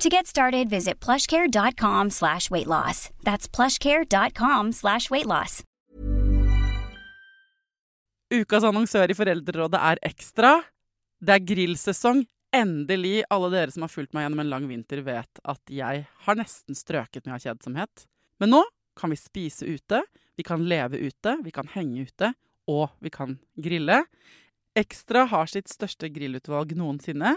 To get started, visit plushcare.com slash weight loss. That's plushcare.com slash weight loss. Ukas annonsør i Foreldrerådet er Ekstra. Det er grillsesong. Endelig. Alle dere som har fulgt meg gjennom en lang vinter, vet at jeg har nesten strøket med av kjedsomhet. Men nå kan vi spise ute, vi kan leve ute, vi kan henge ute, og vi kan grille. Ekstra har sitt største grillutvalg noensinne,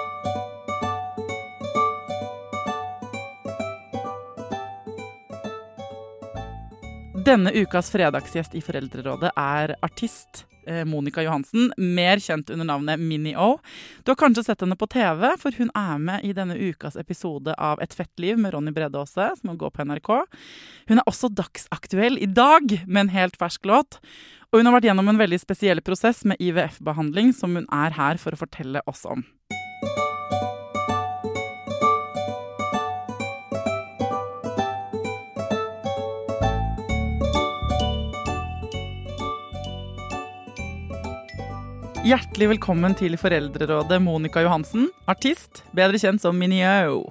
Denne ukas fredagsgjest i Foreldrerådet er artist eh, Monica Johansen, mer kjent under navnet Mini-O. Du har kanskje sett henne på TV, for hun er med i denne ukas episode av Et fett liv med Ronny Bredåse, som må gå på NRK. Hun er også dagsaktuell i dag med en helt fersk låt. Og hun har vært gjennom en veldig spesiell prosess med IVF-behandling, som hun er her for å fortelle oss om. Hjertelig velkommen til Foreldrerådet, Monica Johansen, artist, bedre kjent som Minio.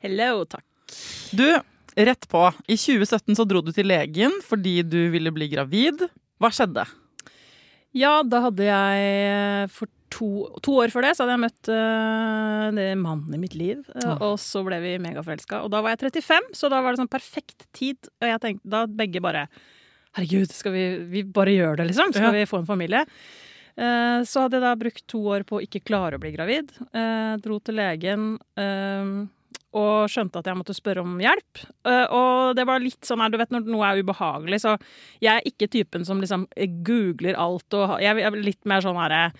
Hello, takk. Du, rett på. I 2017 så dro du til legen fordi du ville bli gravid. Hva skjedde? Ja, da hadde jeg for to, to år før det så hadde jeg møtt uh, mannen i mitt liv. Uh, og så ble vi megaforelska. Og da var jeg 35, så da var det sånn perfekt tid. Og jeg tenkte da begge bare Herregud, skal vi, vi bare gjøre det, liksom? Skal ja. vi få en familie? Uh, så hadde jeg da brukt to år på å ikke klare å bli gravid. dro til legen og skjønte at jeg måtte spørre om hjelp. og det var litt sånn her, du vet når noe er ubehagelig, så jeg er ikke typen som liksom googler alt og Jeg er litt mer sånn herre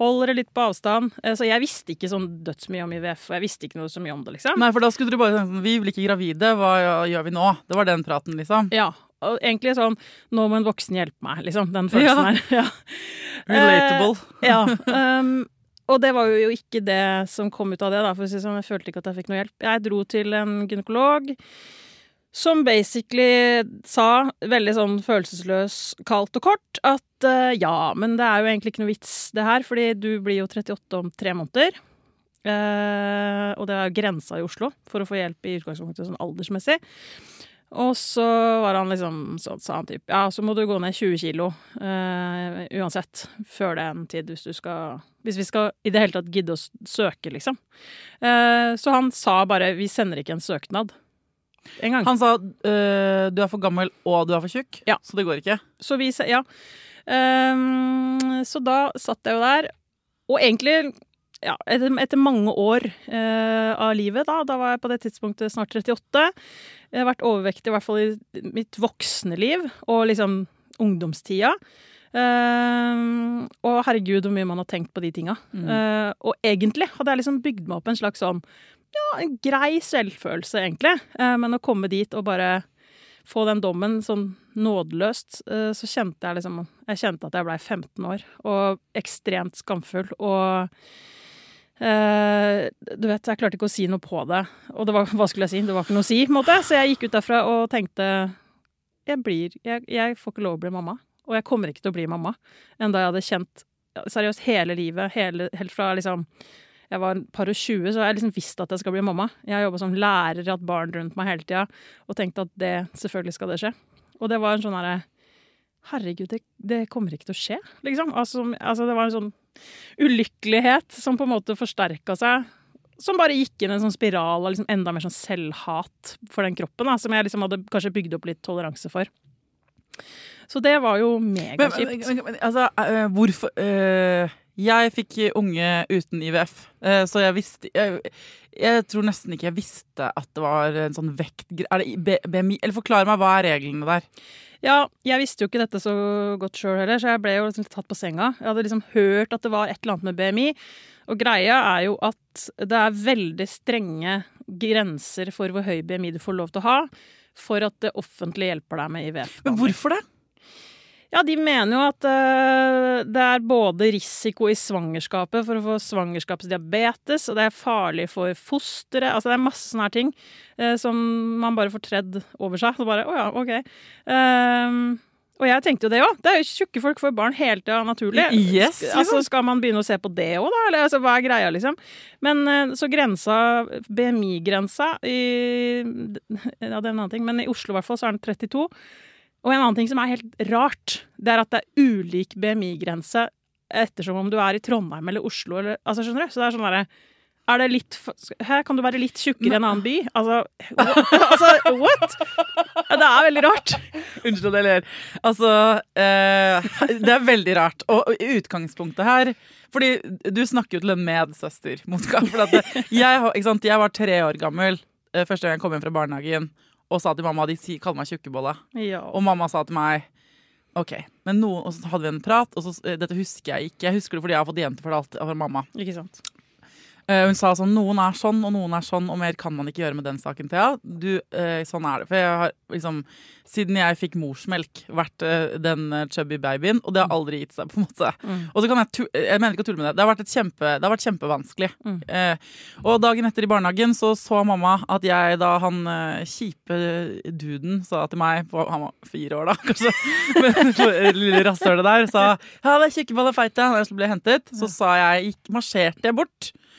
Holder det litt på avstand. Så jeg visste ikke sånn dødsmye om IVF, og jeg visste ikke noe så mye om det, liksom. Nei, for da skulle du bare sånn Vi blir ikke gravide, hva gjør vi nå? Det var den praten, liksom. Ja. Og egentlig sånn Nå må en voksen hjelpe meg, liksom. Den følelsen ja. her. Ja. Relatable. Eh, ja. Um, og det var jo ikke det som kom ut av det, da, for å si sånn. Jeg følte ikke at jeg fikk noe hjelp. Jeg dro til en gynekolog som basically sa, veldig sånn følelsesløs, kaldt og kort, at uh, ja, men det er jo egentlig ikke noe vits det her, fordi du blir jo 38 om tre måneder. Uh, og det er jo grensa i Oslo for å få hjelp i utgangspunktet sånn aldersmessig. Og så var han liksom, sånn, sa han typ Ja, så må du gå ned 20 kilo uh, uansett før den tid hvis du skal Hvis vi skal i det hele tatt gidde å søke, liksom. så han sa bare Vi sender ikke en søknad. En gang. Han sa uh, du er for gammel og du er for tjukk, ja. så det går ikke. Så vi Ja. Um, så da satt jeg jo der, og egentlig ja, etter, etter mange år eh, av livet, da, da var jeg på det tidspunktet snart 38. Jeg har vært overvektig i hvert fall i mitt voksne liv og liksom ungdomstida. Eh, og herregud, hvor mye man har tenkt på de tinga. Mm. Eh, og egentlig hadde jeg liksom bygd meg opp en slags sånn ja, en grei selvfølelse, egentlig. Eh, men å komme dit og bare få den dommen sånn nådeløst, eh, så kjente jeg liksom Jeg kjente at jeg blei 15 år, og ekstremt skamfull. Og du vet, jeg klarte ikke å si noe på det. Og det var, hva skulle jeg si? Det var ikke noe å si, på måte. Så jeg gikk ut derfra og tenkte jeg blir jeg, jeg får ikke lov å bli mamma. Og jeg kommer ikke til å bli mamma. Enda jeg hadde kjent seriøst hele livet. Hele, helt fra liksom jeg var et par og tjue, så jeg liksom visst at jeg skal bli mamma. Jeg har jobba som lærer, hatt barn rundt meg hele tida og tenkt at det, selvfølgelig skal det skje. Og det var en sånn herre Herregud, det, det, kommer ikke til å skje, liksom. Altså, altså, det var en sånn ulykkelighet som på en måte forsterka seg. Som bare gikk inn i en sånn spiral av liksom enda mer sånn selvhat for den kroppen. Da, som jeg liksom hadde kanskje bygd opp litt toleranse for. Så det var jo megakjipt. Altså, uh, hvorfor uh, Jeg fikk unge uten IVF, uh, så jeg visste jeg, jeg, tror nesten ikke jeg visste at det var en sånn vekt... Er det BMI? Eller forklar meg, hva er reglene der? Ja, jeg visste jo ikke dette så godt sjøl heller, så jeg ble jo liksom tatt på senga. Jeg hadde liksom hørt at det var et eller annet med BMI. Og greia er jo at det er veldig strenge grenser for hvor høy BMI du får lov til å ha for at det offentlige hjelper deg med IVF. Men hvorfor det? Ja, de mener jo at uh, det er både risiko i svangerskapet for å få svangerskapsdiabetes, og det er farlig for fosteret. Altså det er masse sånne her ting uh, som man bare får tredd over seg. Så bare å oh ja, OK. Uh, og jeg tenkte jo det òg. Det er jo tjukke folk får barn hele tida naturlig. Yes, liksom. altså, skal man begynne å se på det òg, da? Eller altså, hva er greia, liksom? Men så grensa, BMI-grensa i Ja, det er en annen ting, men i Oslo i hvert fall så er den 32. Og en annen ting som er helt rart, det er at det er ulik BMI-grense ettersom om du er i Trondheim eller Oslo eller Altså, skjønner du? Så det er sånn derre er det litt Her kan du være litt tjukkere i en annen by? Altså, altså what? det er veldig rart. Unnskyld at jeg ler. Altså eh, Det er veldig rart. Og utgangspunktet her Fordi du snakker jo til en medsøster. For at jeg, jeg var tre år gammel eh, første gang jeg kom hjem fra barnehagen og sa til mamma de kaller meg tjukkebolle. Ja. Og mamma sa til meg OK. Men noen, og så hadde vi en prat, og så, eh, dette husker jeg ikke. Jeg husker det fordi jeg har fått gjenfortalt av mamma. Ikke sant. Uh, hun sa sånn Noen er sånn, og noen er sånn, og mer kan man ikke gjøre med den saken, Thea. Du, uh, sånn er det. For jeg har liksom Siden jeg fikk morsmelk, vært uh, den chubby babyen, og det har aldri gitt seg, på en måte. Mm. Og så kan jeg Jeg mener ikke å tulle med det. Det har vært, kjempe, det har vært kjempevanskelig. Mm. og dagen etter i barnehagen så så mamma at jeg, da han kjipe duden sa til meg på, Han var fire år, da, kanskje. Men lille rasshølet der sa Ja, det er tjukkebolle feite. Da jeg ble hentet, så sa jeg gikk, marsjerte jeg bort eh,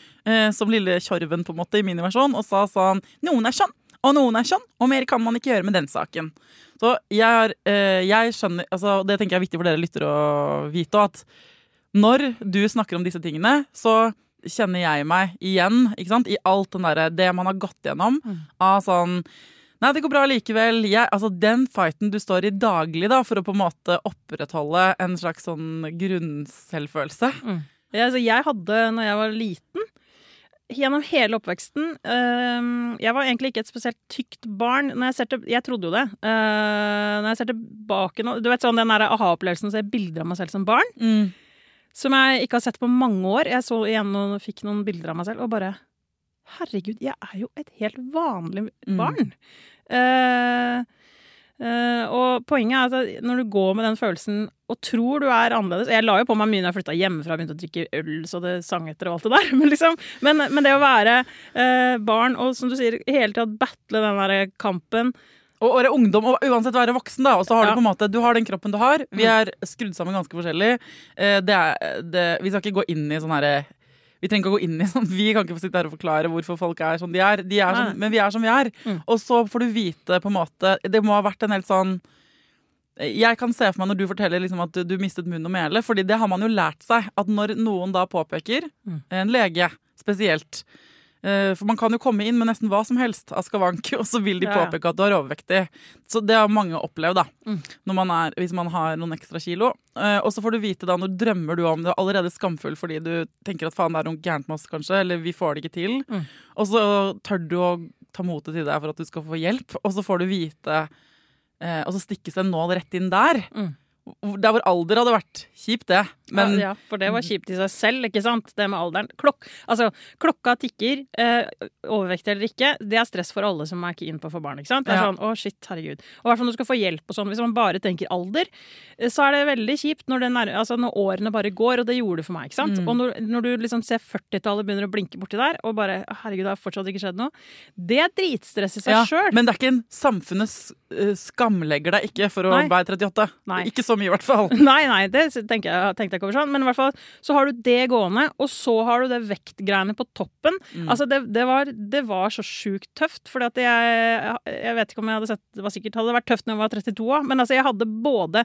som lille Tjorven på en måte i miniversjon, og sa sånn Noen er sånn, og noen er sånn, og mer kan man ikke gjøre med den saken. Så jeg, eh, jeg skjønner altså Det tenker jeg er viktig for dere lyttere å vite at når du snakker om disse tingene, så kjenner jeg meg igjen ikke sant? i alt der, det man har gått gjennom mm. av sånn Nei, det går bra likevel. Jeg, altså, den fighten du står i daglig da, for å på en måte opprettholde en slags sånn grunnselvfølelse. Mm. Ja, altså, jeg hadde, når jeg var liten, gjennom hele oppveksten øh, Jeg var egentlig ikke et spesielt tykt barn. Når jeg, til, jeg trodde jo det. Uh, når jeg ser tilbake nå Du vet sånn den aha-opplevelsen å se bilder av meg selv som barn. Mm. Som jeg ikke har sett på mange år. Jeg så igjen og fikk noen bilder av meg selv og bare Herregud, jeg er jo et helt vanlig mm. barn. Mm. Uh, Uh, og poenget er at når du går med den følelsen og tror du er annerledes Jeg la jo på meg mye når jeg flytta hjemmefra og begynte å drikke øl så det sang etter og alt det der. Men, liksom, men, men det å være uh, barn og som du sier, hele tida battle den der kampen og være ungdom, og uansett være voksen, da. Og så har ja. du på en måte Du har den kroppen du har. Vi mm. er skrudd sammen ganske forskjellig. Uh, det er, det, vi skal ikke gå inn i sånn herre vi trenger ikke å gå inn i sånn, vi kan ikke få sitte her og forklare hvorfor folk er som de er. De er som, men vi er som vi er. Mm. Og så får du vite på en måte Det må ha vært en helt sånn jeg kan se for meg når du forteller liksom at du mistet munn og mæle, fordi det har man jo lært seg. At når noen da påpeker, mm. en lege spesielt, for man kan jo komme inn med nesten hva som helst av skavank, og så vil de påpeke at du er overvektig. Så det har mange opplevd, da. Mm. Man er, hvis man har noen ekstra kilo. Eh, og så får du vite da når drømmer du om det, er allerede skamfull fordi du tenker at faen, det er noe gærent med oss, kanskje, eller vi får det ikke til. Mm. Og så tør du å ta motet til deg for at du skal få hjelp, og så får du vite eh, Og så stikkes en nål rett inn der. Mm. Der hvor alder hadde vært kjipt, det. Men, ja, for det var kjipt i seg selv, ikke sant? Det med alderen. Klok altså, klokka tikker. Eh, overvekt eller ikke, det er stress for alle som er keen på å få barn. ikke sant? Det er ja. sånn, å shit, herregud. Og hvert når du skal få hjelp og sånn. Hvis man bare tenker alder, eh, så er det veldig kjipt når, er, altså, når årene bare går, og det gjorde det for meg. ikke sant? Mm. Og når, når, du liksom ser 40-tallet begynner å blinke borti der, og bare herregud, det har fortsatt ikke skjedd noe. Det er dritstress i seg ja, sjøl. Men det er ikke en samfunnets skamlegger deg ikke for å Nei. være 38. Nei. Ikke så mye, i hvert fall. Nei, nei, det tenker jeg, tenkte jeg ikke over sånn. Men i hvert fall, så har du det gående, og så har du det vektgreiene på toppen. Mm. Altså, det, det, var, det var så sjukt tøft, fordi at jeg Jeg vet ikke om jeg hadde sett Det var sikkert hadde vært tøft når jeg var 32 òg, men altså, jeg hadde både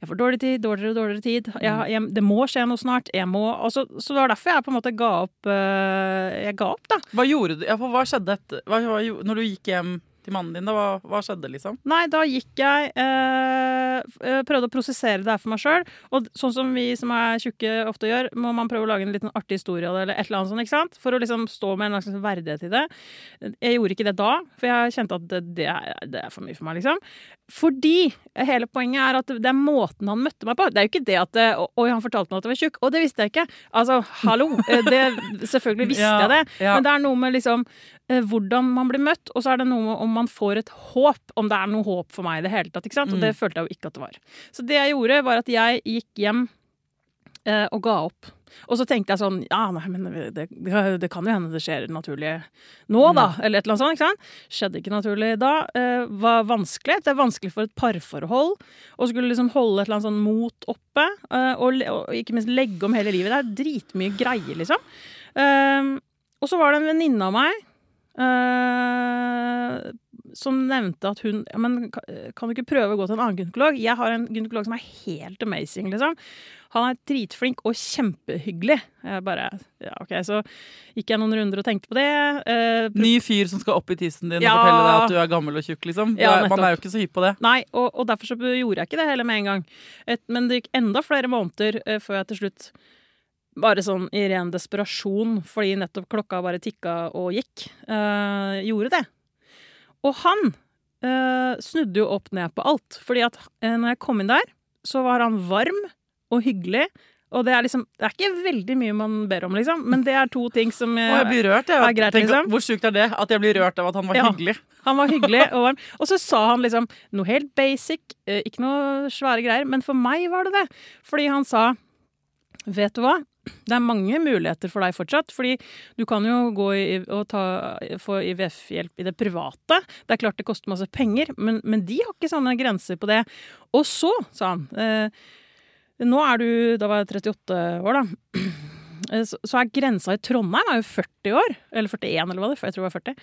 Jeg får dårlig tid, dårligere og dårligere tid. Jeg, Mm. jeg, det må skje noe snart. Jeg må altså, Så det var derfor jeg på en måte ga opp øh, Jeg ga opp, da. Hva gjorde du? Hva skjedde etter, hva, hva, når du gikk hjem til mannen din? Da, hva, hva skjedde, liksom? Nei, da gikk jeg eh, eh, Prøvde å prosessere det her for meg sjøl. Og sånn som vi som er tjukke ofte gjør, må man prøve å lage en liten artig historie eller et eller annet sånt, ikke sant? For å liksom stå med en slags verdighet i det. Jeg gjorde ikke det da, for jeg kjente at det, det, er, det er for mye for meg, liksom. Fordi hele poenget er at det er måten han møtte meg på. Det er jo ikke det at Oi, han fortalte meg at jeg var tjukk. Og det visste jeg ikke. Altså, hallo! eh, Det, selvfølgelig visste Ja, jeg det. ja. Men det er noe med liksom eh, hvordan man blir møtt, og så er det noe med om man får et håp. Om det er noe håp for meg i det hele tatt. ikke sant? Og det Mm. følte jeg jo ikke at det var. Så det jeg gjorde, var at jeg gikk hjem eh, og ga opp. Og så tenkte jeg sånn Ja, nei, men det, det, det kan jo hende det skjer naturlig nå, da. Eller et eller annet sånt. ikke sant? Skjedde ikke naturlig da. Eh, var vanskelig. Det er vanskelig for et parforhold å skulle liksom holde et eller annet sånn mot oppe. eh, og, og ikke minst legge om hele livet. Det er dritmye greier, liksom. Eh, og så var det en venninne av meg eh, som nevnte at hun ja, men Kan du ikke prøve å gå til en annen gynekolog? Jeg har en gynekolog som er helt amazing, liksom. Han er dritflink og kjempehyggelig. Jeg bare, ja, ok, Så gikk jeg noen runder og tenkte på det. eh, Ny fyr som skal opp i tissen din Ja. og fortelle deg at du er gammel og tjukk, liksom. Ja, man er jo ikke så hypp på det. Nei, og, og derfor så gjorde jeg ikke det heller med en gang. Et, men det gikk enda flere måneder eh, før jeg til slutt bare sånn i ren desperasjon, fordi nettopp klokka bare tikka og gikk, eh, gjorde det. Og han eh, snudde jo opp ned på alt. Fordi at eh, når jeg kom inn der, så var han varm og hyggelig. Og det er liksom Det er ikke veldig mye man ber om, liksom, men det er to ting som Og jeg blir rørt. Jeg. er greit, Tenk, liksom. Hvor sjukt er det? At jeg blir rørt av at han var Ja. hyggelig. Han var hyggelig og varm. Og så sa han liksom noe helt basic, eh, ikke noe svære greier, men for meg var det det. Fordi han sa Vet du hva? Det er mange muligheter for deg fortsatt. Fordi du kan jo gå i, og ta, få IVF-hjelp i det private. Det er klart det koster masse penger, men, men de har ikke sånne grenser på det. Og så, sa han eh, Nå er du Da var jeg 38 år, da. Eh, Så, er grensa i Trondheim er jo 40 år. Eller 41, eller hva det er. Jeg tror det var 40.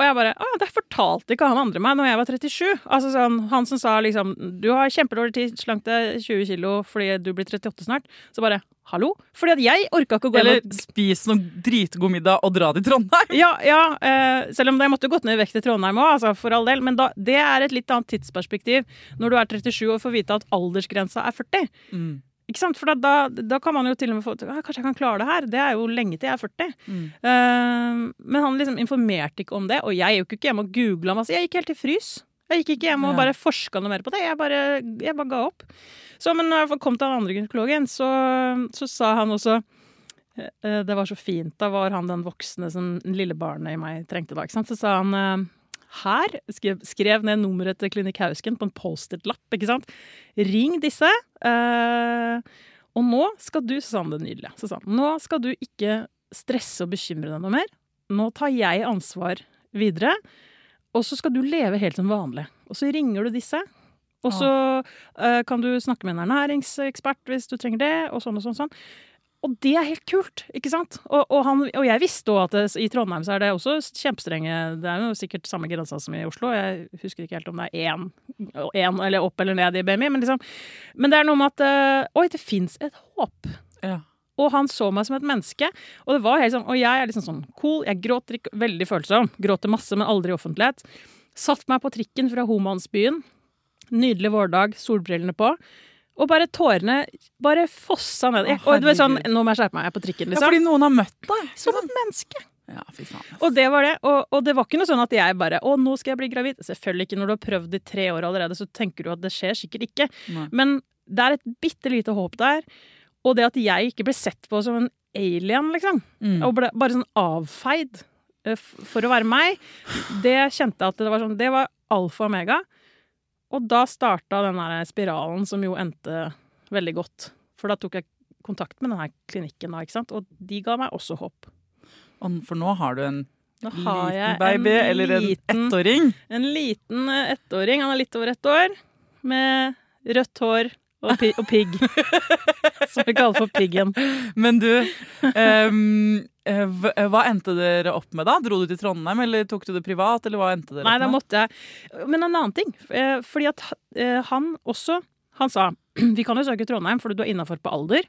Og jeg bare ah, det fortalte ikke han andre meg når jeg var 37. Altså sånn, Han som sa liksom Du har kjempedårlig tid, slank deg 20 kilo fordi du blir 38 snart. Så bare Hallo? Fordi at jeg orka ikke å gå Eller spis noen dritgod middag og dra til Trondheim. ja, ja eh, selv om jeg måtte gått ned i vekt i Trondheim òg, altså, for all del. Men da, det er et litt annet tidsperspektiv når du er 37 og får vite at aldersgrensa er 40. Mm. Ikke sant? For da, da, da kan man jo til og med få «Ah, Kanskje jeg kan klare det her. Det er jo lenge til jeg er 40. Mm. Uh, men han liksom informerte ikke om det, og jeg gikk jo ikke hjemme og googla masse. Jeg gikk helt til frys. Jeg gikk ikke hjem og bare forska noe mer på det. Jeg bare, jeg bare ga opp. Så, men når jeg kom til den andre gynekologen, så, så sa han også uh, Det var så fint. Da var han den voksne som lille barnet i meg trengte da. Så sa han eh, her skrev, skrev ned nummeret til Klinikk Hausken på en Post-It-lapp. ikke sant? Ring disse. eh, og nå skal du, Susanne det nydelige, han, nå skal du ikke stresse og bekymre deg noe mer. Nå tar jeg ansvar videre, og så skal du leve helt som vanlig. Og så ringer du disse, og så eh, kan du snakke med en ernæringsekspert hvis du trenger det, og sånn og sånn. sånn. Og det er helt kult, ikke sant? Og, og, han, og jeg visste òg at det, i Trondheim så er det også kjempestrenge Det er jo sikkert samme grensa som i Oslo. Jeg husker ikke helt om det er én, én eller opp eller ned i BMI, men liksom Men det er noe med at eh, Oi, det fins et håp. Ja. Og han så meg som et menneske. Og det var helt sånn, og jeg er liksom sånn cool. Jeg gråter ikke, veldig følsom. Gråter masse, men aldri i offentlighet. Satt meg på trikken fra Homansbyen. Nydelig vårdag, solbrillene på. Og bare tårene bare fossa ned. Jeg, og det var sånn. Nå må jeg skjerpe meg, jeg er på trikken, ja, liksom. fordi noen har møtt deg. som et menneske. Ja, fy faen. ass. Og det var det. Og, og det var ikke noe sånn at jeg bare Å, nå skal jeg bli gravid. Selvfølgelig ikke. Når du har prøvd i tre år allerede, så tenker du at det skjer sikkert ikke. Nei. Men det er et bitte lite håp der. Og det at jeg ikke ble sett på som en alien, liksom. Mm. Og ble bare sånn avfeid eh, for å være meg, det kjente jeg at det var sånn Det var alfa og omega. Og da starta den der spiralen som jo endte veldig godt. For da tok jeg kontakt med denne klinikken, da, ikke sant? og de ga meg også håp. For nå har du en Liten baby en eller en liten- ettåring. En liten eh, ettåring, han er litt over ett år, med rødt hår og, pi og pigg. Som vi kaller for piggen. Men du, eh, hva endte dere opp med da? Dro du til Trondheim, eller tok du det privat? Eller hva endte dere Nei, opp da måtte jeg Men en annen ting. eh, Fordi at han også Han sa vi kan jo søke Trondheim fordi du er innafor på alder.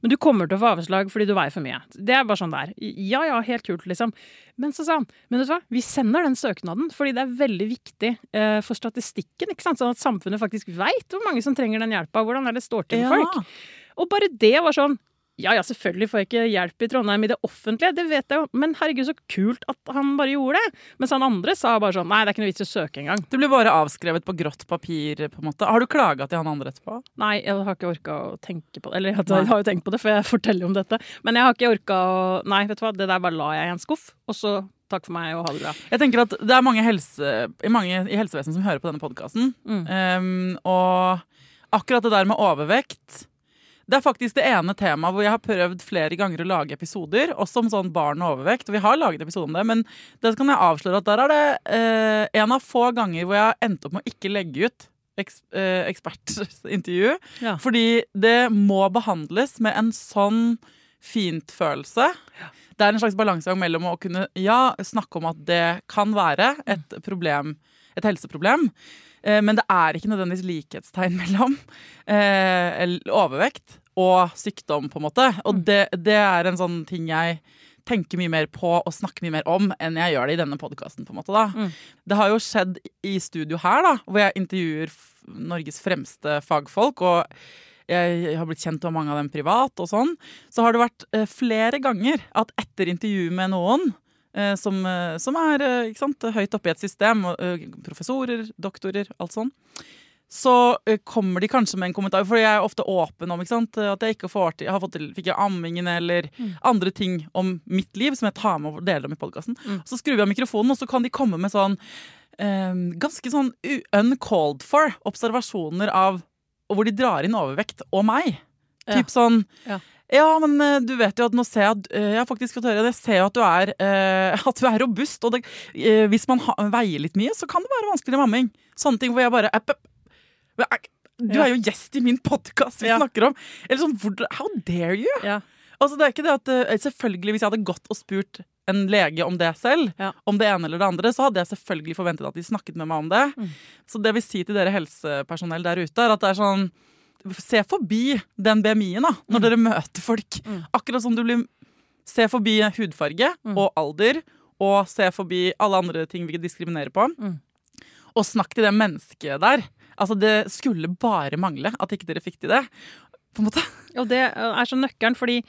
Men du kommer til å få avslag fordi du veier for mye. Det er bare sånn der. Ja ja, helt kult, liksom. Men så sa han men vet du hva, vi sender den søknaden fordi det er veldig viktig eh, for statistikken. ikke sant? Sånn at samfunnet faktisk veit hvor mange som trenger den hjelpa. Hvordan er det står til med folk. Og bare det var sånn Ja ja, selvfølgelig får jeg ikke hjelp i Trondheim i det offentlige, det vet jeg jo, men herregud, så kult at han bare gjorde det. Mens han andre sa bare sånn Nei, det er ikke noe vits i å søke engang. Du blir bare avskrevet på grått papir, på en måte. Har du klaga til han andre etterpå? Nei, jeg har ikke orka å tenke på det. Eller jeg har jo tenkt på det, for jeg forteller om dette. Men jeg har ikke orka å Nei, vet du hva, det der bare la jeg i en skuff, og så takk for meg og ha det bra. Jeg tenker at det er mange, helse, mange i helsevesenet som hører på denne podkasten. Mm. og akkurat det der med overvekt Det er faktisk det ene temaet hvor jeg har prøvd flere ganger å lage episoder, også om sånn barn og overvekt. Vi har laget episode om det, men det kan jeg avsløre at der er det eh, en av få ganger hvor jeg har endt opp med å ikke legge ut eks, eh, ekspertintervju. Ja. Fordi det må behandles med en sånn fintfølelse. Det er en slags balansegang mellom å kunne ja, snakke om at det kan være et problem, et helseproblem, men det er ikke nødvendigvis likhetstegn mellom eh, overvekt og sykdom, på en måte. Og det, det er en sånn ting jeg tenker mye mer på og snakker mye mer om enn jeg gjør det i denne podkasten. Mm. Det har jo skjedd i studio her, da, hvor jeg intervjuer Norges fremste fagfolk. og jeg har blitt kjent med mange av dem privat, og sånn, så har det vært eh, flere ganger at etter intervju med noen eh, som, eh, som er eh, sant, høyt oppe i et system, eh, professorer, doktorer, alt sånn, så eh, kommer de kanskje med en kommentar, for jeg er ofte åpen om sant, at jeg ikke får til, jeg har fått til, fikk jeg ammingen eller andre ting om mitt liv som jeg tar med og deler om i podkasten. Mm. Så skrur vi av mikrofonen, og så kan de komme med sånn eh, ganske sånn uncalled for observasjoner av hvor de drar inn overvekt og meg. Ja. Typ sånn Ja. Ja, men eh, du vet jo at nå ser jeg at eh, Jeg har faktisk fått høre det. Jeg ser jo at du er, eh, at du er robust. Og det, hvis man veier litt mye, så kan det være vanskeligere mamming. Sånne ting hvor jeg bare Du er jo gjest i min podkast vi snakker om! Eller sånn, How dare you? Ja. Altså, det er ikke det at Selvfølgelig, hvis jeg hadde gått og spurt en lege om det selv, Ja. om det ene eller det andre, så hadde jeg selvfølgelig forventet at de snakket med meg om det. Mm. Så det vil si til dere helsepersonell der ute, er at det er sånn Se forbi den BMI-en da, når Mm. dere møter folk. Mm. Akkurat som du blir Se forbi hudfarge Mm. og alder, og se forbi alle andre ting vi diskriminerer på. Mm. Og snakk til det mennesket der. Altså, Det skulle bare mangle at ikke dere fikk til det. På en måte. Og det er så nøkkelen, fordi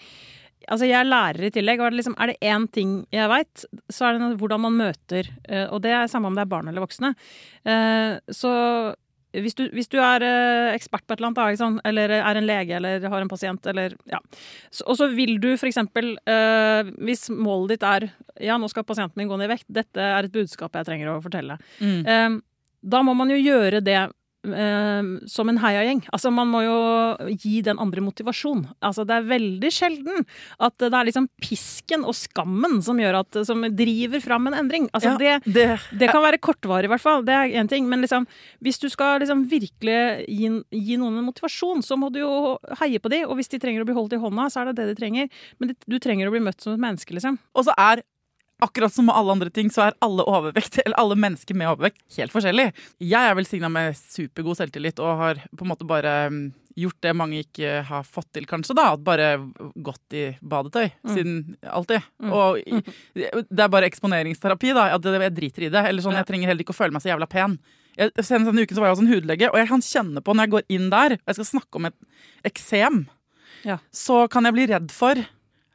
Altså, jeg er lærer i tillegg, og er det, liksom, er det én ting jeg veit, så er det hvordan man møter. eh, Og det er samme om det er barn eller voksne. Eh, Så hvis du, hvis du er eh, ekspert på et eller annet, da, eller er en lege eller har en pasient, eller ja. Så- Og så vil du eksempel, eh, hvis målet ditt er ja, nå skal pasienten min gå ned i vekt, dette er et budskap jeg trenger å fortelle. Mm. Eh, Da må man jo gjøre det eh, som en heiagjeng. Altså, man må jo gi den andre motivasjon. Altså, det er veldig sjelden at det er liksom pisken og skammen som gjør at som driver fram en endring. Altså, Ja, det, det, det kan være kortvarig, i hvert fall. Det er én ting. Men liksom, hvis du skal liksom virkelig gi, gi noen en motivasjon, så må du jo heie på de, Og hvis de trenger å bli holdt i hånda, så er det det de trenger. Men du trenger å bli møtt som et menneske, liksom. Og så er Akkurat som med alle andre ting, så er alle overvekt, eller alle mennesker med overvekt helt forskjellig. Jeg er velsigna med supergod selvtillit og har på en måte bare mm, gjort det mange ikke har fått til, kanskje. da, at Bare gått i badetøy Mm. siden alltid. Mm. Og det er bare eksponeringsterapi, da. At jeg driter i det. Eller sånn, Jeg trenger heller ikke å føle meg så jævla pen. Jeg, senest denne uken så var jeg hos en hudlege, og jeg kan kjenne på når jeg går inn der og jeg skal snakke om et eksem, Ja. så kan jeg bli redd for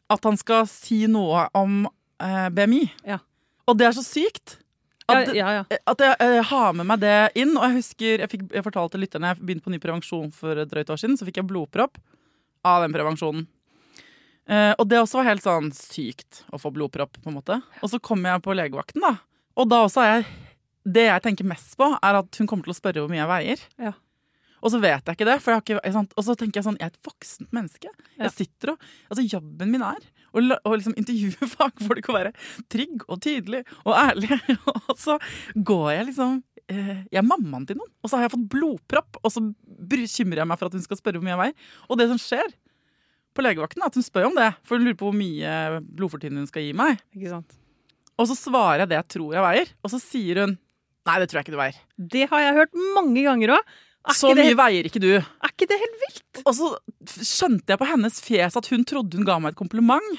at han skal si noe om eh, BMI. Ja. Og det er så sykt. At, Ja, ja, ja. at jeg jeg, har med meg det inn. Og jeg husker, jeg, fikk, jeg fortalte lytterne jeg begynte på ny prevensjon for et drøyt år siden. Så fikk jeg blodpropp av den prevensjonen. Eh, og det også var helt sånn sykt å få blodpropp, på en måte. Og så kom jeg på legevakten, da. Og da også er jeg Det jeg tenker mest på, er at hun kommer til å spørre hvor mye jeg veier. Ja. Og så vet jeg ikke det. For jeg har ikke? Og så tenker jeg sånn, jeg er et voksent menneske. Jeg sitter og, altså Jobben min er å å liksom intervjue fagfolk og være trygg og tydelig og ærlig. Og så går jeg liksom eh, Jeg er mammaen til noen, og så har jeg fått blodpropp. Og så bekymrer jeg meg for at hun skal spørre hvor mye jeg veier. Og det som skjer på legevakten, er at hun spør om det. For hun lurer på hvor mye blodfortynning hun skal gi meg. Ikke sant? Og så svarer jeg det jeg tror jeg veier, og så sier hun Nei, det tror jeg ikke du veier. Det har jeg hørt mange ganger òg. Så mye mye veier ikke du. er ikke det helt vilt? Og så skjønte jeg på hennes fjes at hun trodde hun ga meg et kompliment.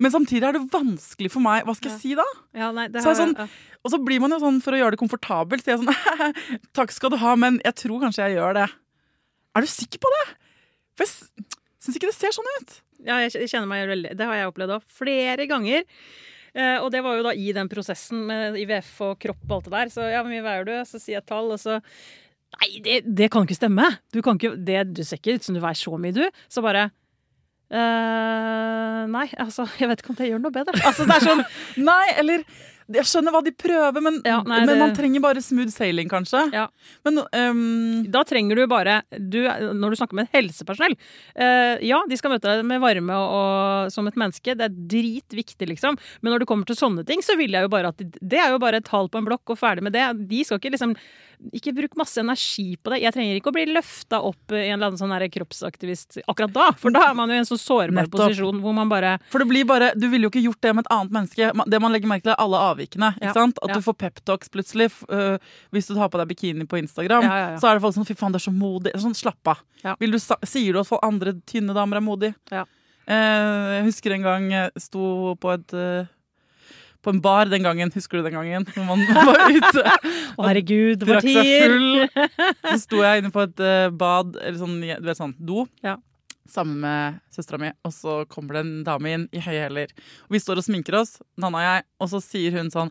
Men samtidig er det vanskelig for meg. Hva skal jeg si da? Ja, nei, det Så sånn- Og så blir man jo sånn for å gjøre det komfortabelt. Sier jeg sånn Takk skal du ha, men jeg tror kanskje jeg gjør det. Er du sikker på det? For jeg syns ikke det ser sånn ut. ja, jeg kjenner meg veldig Det har jeg opplevd òg. Flere ganger. Eh, og det var jo da i den prosessen med IVF og kropp og alt det der. Så ja, hvor mye veier du? Så sier jeg et tall, og så Nei, det, det kan ikke stemme! Du, kan ikke, det, du ser ikke ut som du veier så mye, du. Så bare eh, Nei, altså, jeg vet ikke om det gjør noe bedre. Altså, det er sånn Nei, eller Jeg skjønner hva de prøver, men, Ja, nei, men det- man trenger bare smooth sailing, kanskje. Ja. Men um... Da trenger du bare du, Når du snakker med helsepersonell eh, Ja, de skal møte deg med varme og, og som et menneske. Det er dritviktig, liksom. Men når det kommer til sånne ting, så vil jeg jo bare at de, Det er jo bare et tall på en blokk, og ferdig med det. De skal ikke liksom Ikke bruk masse energi på det. Jeg trenger ikke å bli løfta opp i en eller annen sånn kroppsaktivist akkurat da. For da er man jo i en så sårbar Nettopp. posisjon hvor man bare For det blir bare, Du ville jo ikke gjort det med et annet menneske. Det man legger merke til, er alle avvikene. Ja? At ja. du får peptalks plutselig øh, hvis du tar på deg bikini på Instagram. Ja. Så er det folk som 'fy faen, det er så modig'. Sånn, Slapp av. Du, sier du at andre tynne damer er modige? Ja. Eh, jeg husker en gang jeg sto på et øh, på en bar den gangen. Husker du den gangen? Når man var ute Å, herregud, drakk seg full. Så sto jeg inne på et eh, bad, eller sånn, du vet sånn, do, Ja. sammen med søstera mi, og så kommer det en dame inn i høye hæler. Og Vi står og sminker oss, Nanna og jeg, og så sier hun sånn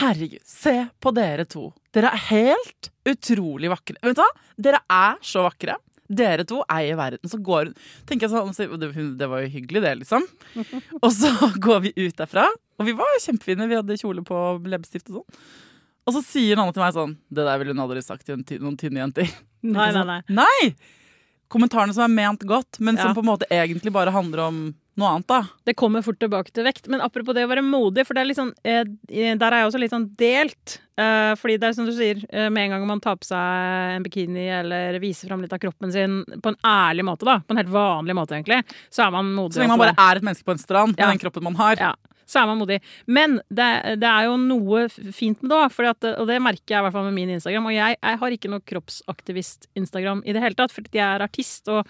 Herregud, se på dere to. Dere er helt utrolig vakre. Vet du hva? Dere er så vakre. Dere to eier verden. Så går hun tenker jeg sånn, det var jo hyggelig, det, liksom. Og så går vi ut derfra, og vi var kjempefine. Vi hadde kjole på leppestift og sånn. Og så sier Nanna til meg sånn Det der ville hun aldri sagt til noen tynne jenter. Nei, nei, nei. Nei! Kommentarene som er ment godt, men som Ja. på en måte egentlig bare handler om noe annet, da. Det kommer fort tilbake til vekt. Men apropos det å være modig, for det er sånn, eh, der er jeg også litt sånn delt. Eh, fordi det er som du sier, eh, med en gang man tar på seg en bikini eller viser fram litt av kroppen sin på en ærlig måte, da, på en helt vanlig måte egentlig, så er man modig. Så lenge man bare er et menneske på en strand med Ja. den kroppen man har. Ja, så er man modig. Men det, det er jo noe fint med det òg, og det merker jeg i hvert fall med min Instagram. Og jeg, jeg har ikke noe kroppsaktivist-Instagram i det hele tatt, fordi jeg er artist og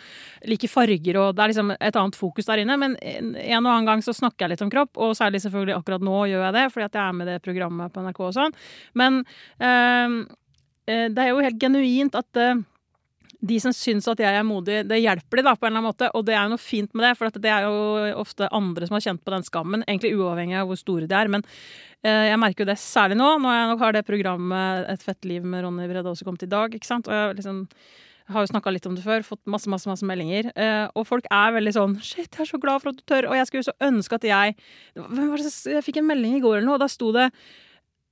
liker farger, og det er liksom et annet fokus der inne. Men en, og annen gang så snakker jeg litt om kropp, og særlig selvfølgelig akkurat nå gjør jeg det, fordi at jeg er med i det programmet på NRK og sånn. Men eh, det er jo helt genuint at eh, de som syns at jeg er modig, det hjelper de da på en eller annen måte. Og det er jo noe fint med det, for det er jo ofte andre som har kjent på den skammen. Egentlig uavhengig av hvor store de er. Men eh, jeg merker jo det særlig nå, når jeg nok har det programmet Et fett liv med Ronny Brede også kommet i dag. ikke sant? Og jeg liksom har jo snakka litt om det før, fått masse masse, masse meldinger. Eh, og folk er veldig sånn 'Shit, jeg er så glad for at du tør.' Og jeg skulle så ønske at jeg Hvem var det Jeg fikk en melding i går eller noe, og da sto det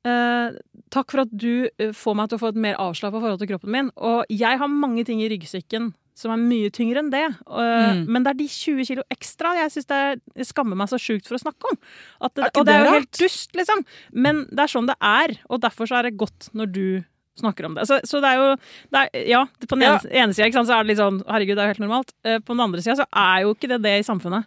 Eh, takk for at du eh, får meg til å få et mer avslappa forhold til kroppen min. Og jeg har mange ting i ryggsekken som er mye tyngre enn det. Eh, Mm. Men det er de 20 kilo ekstra jeg synes det er, jeg skammer meg så sjukt for å snakke om. At det, Er og det er jo helt dust, liksom. Men det er sånn det er, og derfor så er det godt når du snakker om det. Så, så det er jo det er, Ja, på den Ja. ene, ene sida så er det litt sånn Herregud, det er jo helt normalt. På den andre sida så er jo ikke det det i samfunnet.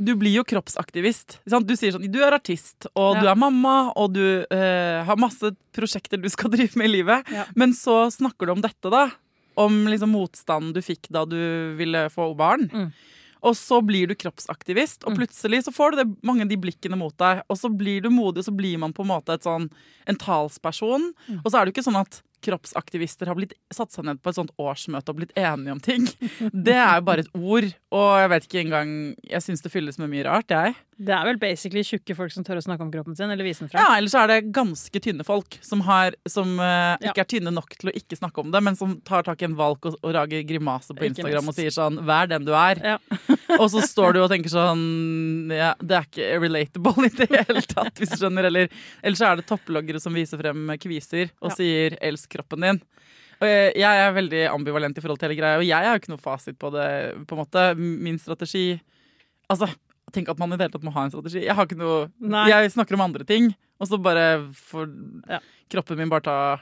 Du blir jo kroppsaktivist. Sant? Du sier sånn Du er artist, og Ja. du er mamma, og du eh, har masse prosjekter du skal drive med i livet. Ja. Men så snakker du om dette, da. Om liksom motstanden du fikk da du ville få barn. Mm. Og så blir du kroppsaktivist, og plutselig så får du det, mange av de blikkene mot deg. Og så blir du modig, og så blir man på en måte sånn, en talsperson. Mm. Og så er det jo ikke sånn at kroppsaktivister har blitt satt seg ned på et sånt årsmøte og blitt enige om ting. Det er jo bare et ord, og jeg vet ikke engang Jeg syns det fylles med mye rart, jeg. Det er vel basically tjukke folk som tør å snakke om kroppen sin, eller vise den Ja, frem. Eller så er det ganske tynne folk som, har, som Ja. ikke er tynne nok til å ikke snakke om det, men som tar tak i en valk og, og rager grimase på Instagram og sier sånn 'vær den du er'. Ja. og så står du og tenker sånn ja, Det er ikke relatable i det hele tatt, hvis du skjønner. Eller, eller så er det topploggere som viser frem kviser og Ja. sier 'elsk kroppen din'. Og jeg, jeg er veldig ambivalent i forhold til hele greia, og jeg har jo ikke noe fasit på det. på en måte. Min strategi Altså, tenk at man i det hele tatt må ha en strategi. Jeg har ikke noe Nei. Jeg snakker om andre ting, og så bare får Ja. kroppen min bare ta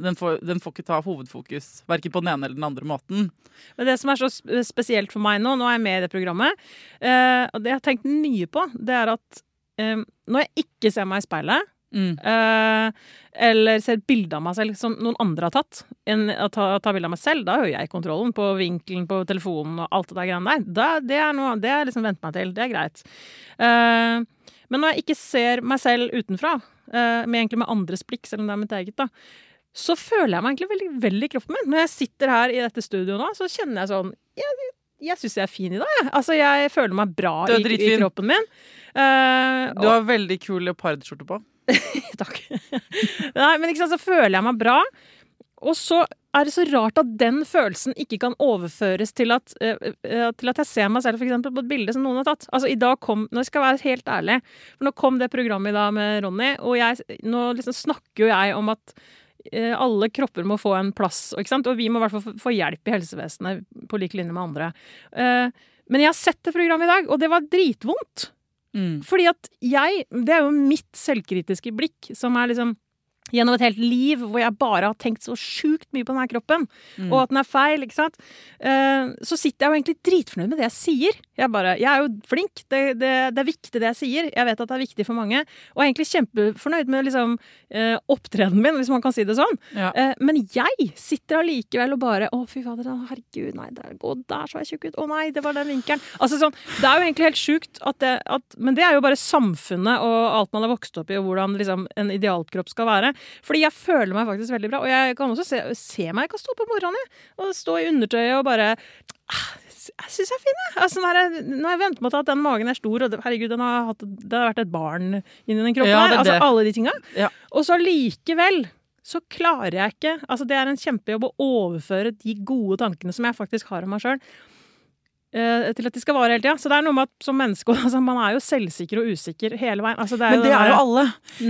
den får, den får ikke ta hovedfokus, verken på den ene eller den andre måten. Men det som er så spesielt for meg nå, nå er jeg med i det programmet, eh, og det jeg har tenkt mye på, det er at eh, når jeg ikke ser meg i speilet, Mm. Uh, eller ser bilde av meg selv som noen andre har tatt, enn å ta, ta bilde av meg selv, da har jo jeg kontrollen på vinkelen på telefonen og alt det der greiene der. Da, det er noe, det har jeg liksom vent meg til. Det er greit. Uh, men når jeg ikke ser meg selv utenfra, uh, med, egentlig med andres blikk, selv om det er mitt eget, da, så føler jeg meg egentlig veldig vel i kroppen min. Når jeg sitter her i dette studioet nå, så kjenner jeg sånn Jeg, jeg syns jeg er fin i dag, jeg. Altså, jeg føler meg bra i, i kroppen min. Uh, Du har veldig kul leopardskjorte på. Takk. Nei, men ikke sant, så føler jeg meg bra. Og så er det så rart at den følelsen ikke kan overføres til at, eh, til at jeg ser meg selv for eksempel, på et bilde som noen har tatt. Altså i dag kom, Nå skal jeg være helt ærlig, for nå kom det programmet i dag med Ronny, og jeg, nå liksom snakker jo jeg om at eh, alle kropper må få en plass, og, vi må i hvert fall få- hjelp i helsevesenet på lik linje med andre. Men jeg har sett det programmet i dag, og det var dritvondt. Mm. Fordi at jeg Det er jo mitt selvkritiske blikk som er liksom Gjennom et helt liv hvor jeg bare har tenkt så sjukt mye på denne kroppen, Mm. og at den er feil, ikke sant. uh, så sitter jeg jo egentlig dritfornøyd med det jeg sier. Jeg, bare, jeg er jo flink, det, det, det er viktig det jeg sier. Jeg vet at det er viktig for mange. Og jeg er egentlig kjempefornøyd med liksom, uh, opptredenen min, hvis man kan si det sånn. Ja. Uh, men jeg sitter allikevel og bare Å, fy fader, herregud, nei, der, gå der så jeg tjukk ut. Å nei, det var den vinkelen. Altså sånn, Det er jo egentlig helt sjukt, at det, at, men det er jo bare samfunnet og alt man har vokst opp i, og hvordan liksom, en idealkropp skal være. Fordi jeg føler meg faktisk veldig bra. Og jeg kan også se, se meg, jeg kan stå om morgenen og stå i undertøyet og bare ah, jeg syns jeg er fin, jeg. Altså, når jeg, når jeg venter meg til at den magen er stor, og herregud, den har hatt, det har vært et barn inni den kroppen Ja, her. er Altså alle de tinga. Ja. Og så likevel så klarer jeg ikke Altså, det er en kjempejobb å overføre de gode tankene som jeg faktisk har om meg sjøl. til at de skal vare hele tida. Så det er noe med at som menneske altså, Man er jo selvsikker og usikker hele veien. Altså, det er Men det det er jo alle.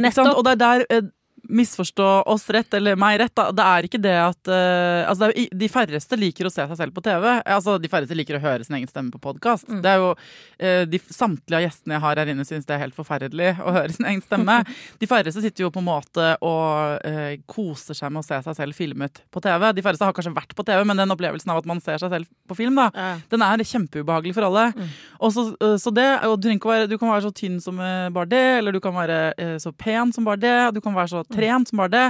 Nettopp. Og det er der eh, misforstå oss rett, eller meg rett, da. Det er ikke det at uh, altså det er, De færreste liker å se seg selv på TV. Altså De færreste liker å høre sin egen stemme på podkast. Mm. Det er jo uh, de, Samtlige av gjestene jeg har her inne, syns det er helt forferdelig å høre sin egen stemme. De færreste sitter jo på en måte og uh, koser seg med å se seg selv filmet på TV. De færreste har kanskje vært på TV, men den opplevelsen av at man ser seg selv på film, da, Ja. den er kjempeubehagelig for alle. Og så, øh, så det, og du, være, du kan være så tynn som bare det, eller du kan være så pen som bare det, du kan være så trent som var det.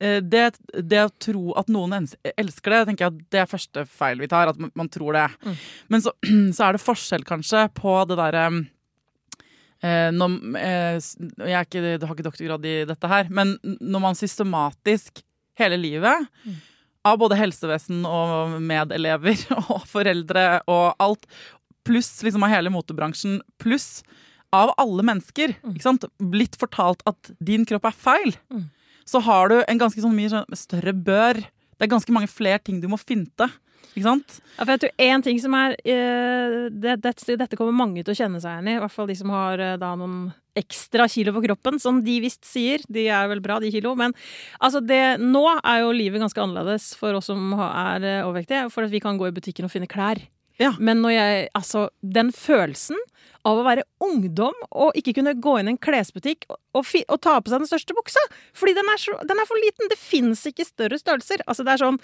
Eh, det. Det å tro at noen elsker det, tenker jeg at det er første feil vi tar. At man, tror det. Men så, så er det forskjell kanskje på det derre eh, når, eh, Jeg ikke, har ikke doktorgrad i dette her, men når man systematisk hele livet av både helsevesen og medelever og foreldre og alt, pluss liksom av hele motebransjen, pluss av alle mennesker, sant? blitt fortalt at din kropp er feil, så har du en ganske sånn mye sånn større bør. Det er ganske mange flere ting du må finte. Ikke sant? Ja, for jeg tror en ting som er uh, det, det, Dette kommer mange til å kjenne seg igjen i. I hvert fall de som har uh, da noen ekstra kilo på kroppen, som de visst sier. De er vel bra, de kilo. Men altså det, nå er jo livet ganske annerledes for oss som er uh, overvektige. For at vi kan gå i butikken og finne klær. Ja. Men når jeg Altså, den følelsen av å være ungdom og ikke kunne gå inn i en klesbutikk og, og, og ta på seg den største buksa. Fordi den er, så, den er for liten. Det fins ikke større størrelser. Altså, det er sånn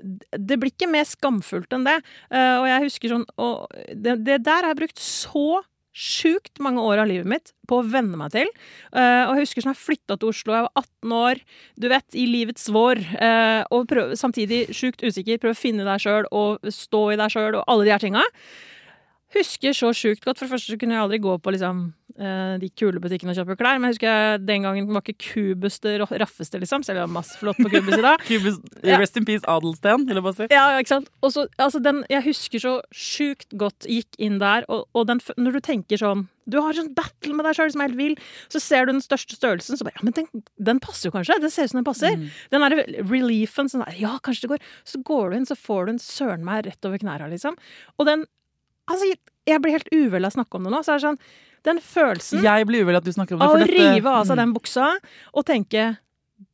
det blir ikke mer skamfullt enn det. Uh, og jeg husker sånn og det, det der har jeg brukt så sjukt mange år av livet mitt på å venne meg til. Uh, og jeg husker sånn jeg flytta til Oslo, jeg var 18 år, du vet, i livets vår. Uh, og prøv, samtidig sjukt usikker, prøve å finne deg sjøl og stå i deg sjøl og alle de her tinga. Husker så sjukt godt. For det første så kunne jeg aldri gå på liksom, eh, de kule butikkene og kjøpe klær. Men jeg husker jeg, den gangen var ikke Kubus det raffeste, liksom. Selv om det var masse flott på Kubus i dag. Kubus, Ja. Rest in peace, Adelsten, vil jeg bare si. Ja, ikke sant? Og så, altså den, jeg husker så sjukt godt gikk inn der, og, og den, når du tenker sånn Du har sånn battle med deg sjøl som er helt vill, så ser du den største størrelsen, så bare Ja, men den, den passer jo kanskje? Det ser ut som den passer. Den der reliefen sånn der, Ja, kanskje det går. Så går du inn, så får du en søren meg rett over knærne, liksom. Og den Altså, jeg blir helt uvel av å snakke om det nå. Så er det sånn Den følelsen Jeg blir uvel at du snakker om det. av å dette- rive av seg Mm. den buksa og tenke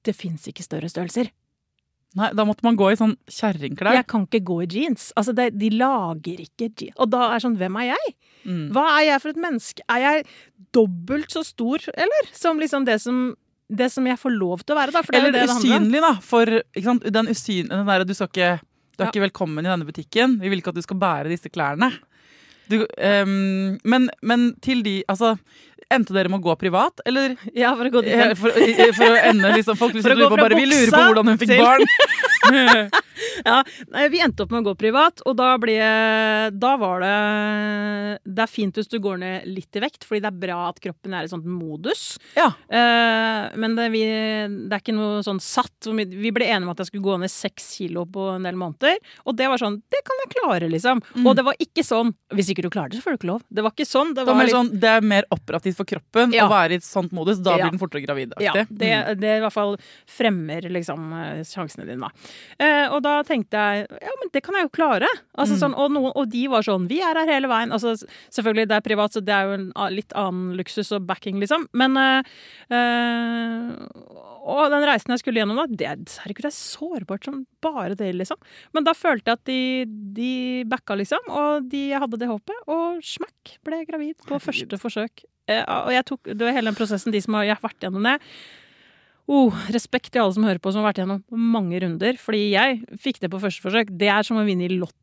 det fins ikke større størrelser. Nei, Da måtte man gå i sånn kjerringklær. Jeg kan ikke gå i jeans. Altså, det, de lager ikke jeans. Og da er sånn, hvem er jeg? Mm. Hva er jeg for et menneske? Er jeg dobbelt så stor, eller? Som liksom det som, det som jeg får lov til å være, da. Er Eller det usynlig, da. For sant? den usynlige Den der, du skal ikke Du er Ja. ikke velkommen i denne butikken. Vi vil ikke at du skal bære disse klærne. Du, um, men, men til de Altså, endte dere med å gå privat, eller Ja, for å gå dit. eh, for, for å ende liksom Folk å lurer på, bare, vi lurer på hvordan hun fikk til- barn. Ja, vi endte opp med å gå privat, og da ble Da var det Det er fint hvis du går ned litt i vekt, fordi det er bra at kroppen er i sånn modus. Ja. Eh, men det, vi, det er ikke noe sånn satt. Vi ble enige om at jeg skulle gå ned seks kilo på en del måneder. Og det var sånn Det kan jeg klare, liksom. Mm. Og det var ikke sånn Hvis ikke du klarer det, så får du ikke lov. Det var ikke sånn. Det Det, var var mer litt, sånn, det er mer operativt for kroppen Ja. å være i et sånt modus. Da blir den fortere gravid. ja, det, Mm. det i hvert fall fremmer liksom eh, sjansene dine, da. Eh, og da tenkte jeg ja, men det kan jeg jo klare. Altså, Mm. sånn, og, noen, og de var sånn vi er her hele veien. Altså, selvfølgelig, det er privat, så det er jo en litt annen luksus og backing, liksom. Men eh, eh, Og den reisen jeg skulle gjennom, da, det, herregud, det er sårbart som bare det, liksom. Men da følte jeg at de, de backa, liksom. Og de hadde det håpet. Og smakk, ble gravid på Herregud. første forsøk. Eh, og jeg tok, det var hele den prosessen, de som har jeg har vært gjennom det. Oh, respekt til alle som hører på, som har vært gjennom mange runder. Fordi jeg fikk det på første forsøk. Det er som å vinne i Lotto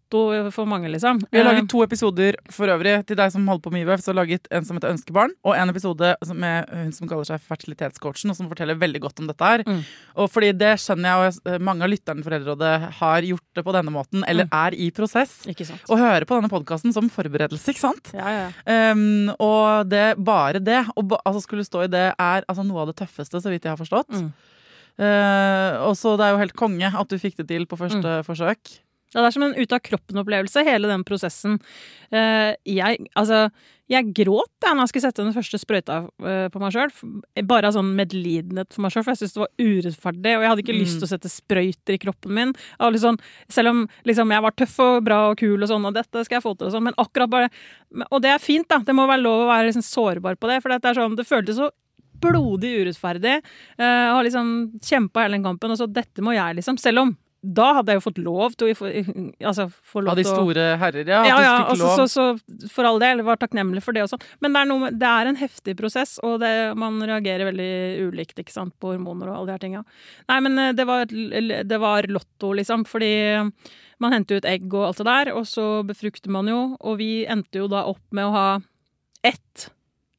for mange, liksom. Vi har Eh, laget to episoder for øvrig til deg som holder på med IVF. Så har laget en som heter Ønskebarn, og en episode med hun som kaller seg fertilitetscoachen, og som forteller veldig godt om dette her. Mm. Og fordi det skjønner jeg, og mange av lytterne i Foreldrerådet har gjort det på denne måten, eller Mm. er i prosess. Ikke sant. Å høre på denne podkasten som forberedelse, ikke sant? Ja, ja, ja. Um, og det, bare det, å ba, altså skulle stå i det, er altså noe av det tøffeste, så vidt jeg har forstått. Mm. Uh, og så det er jo helt konge at du fikk det til på første Mm. forsøk. Ja, det er som en ut av kroppen-opplevelse, hele den prosessen. Eh, jeg, altså, jeg gråt da når jeg skulle sette den første sprøyta eh, på meg sjøl. Bare av sånn medlidenhet for meg sjøl, for jeg syntes det var urettferdig. Og jeg hadde ikke Mm. lyst til å sette sprøyter i kroppen min. Sånn, selv om liksom, jeg var tøff og bra og kul og sånn, og dette skal jeg få til, og sånn, men akkurat bare Og det er fint, da. Det må være lov å være liksom sårbar på det, for det, er sånn, det føltes så blodig urettferdig. Jeg har liksom kjempa hele den kampen, og så dette må jeg, liksom. Selv om da hadde jeg jo fått lov til å altså, få lov Av de store herrer, ja. Ja, ja, altså, så, så for all del, var takknemlig for det og sånn. Men det er, noe, det er en heftig prosess, og det, man reagerer veldig ulikt ikke sant, på hormoner og alle de her tinga. Nei, men eh, det var, det var lotto, liksom, fordi man henter ut egg og alt det der, og så befrukter man jo, og vi endte jo da opp med å ha ett